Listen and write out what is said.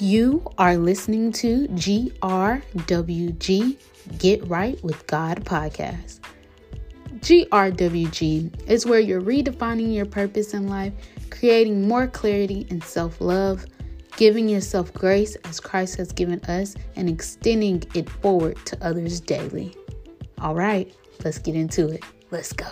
You are listening to GRWG Get Right with God podcast. GRWG is where you're redefining your purpose in life, creating more clarity and self love, giving yourself grace as Christ has given us, and extending it forward to others daily. All right, let's get into it. Let's go.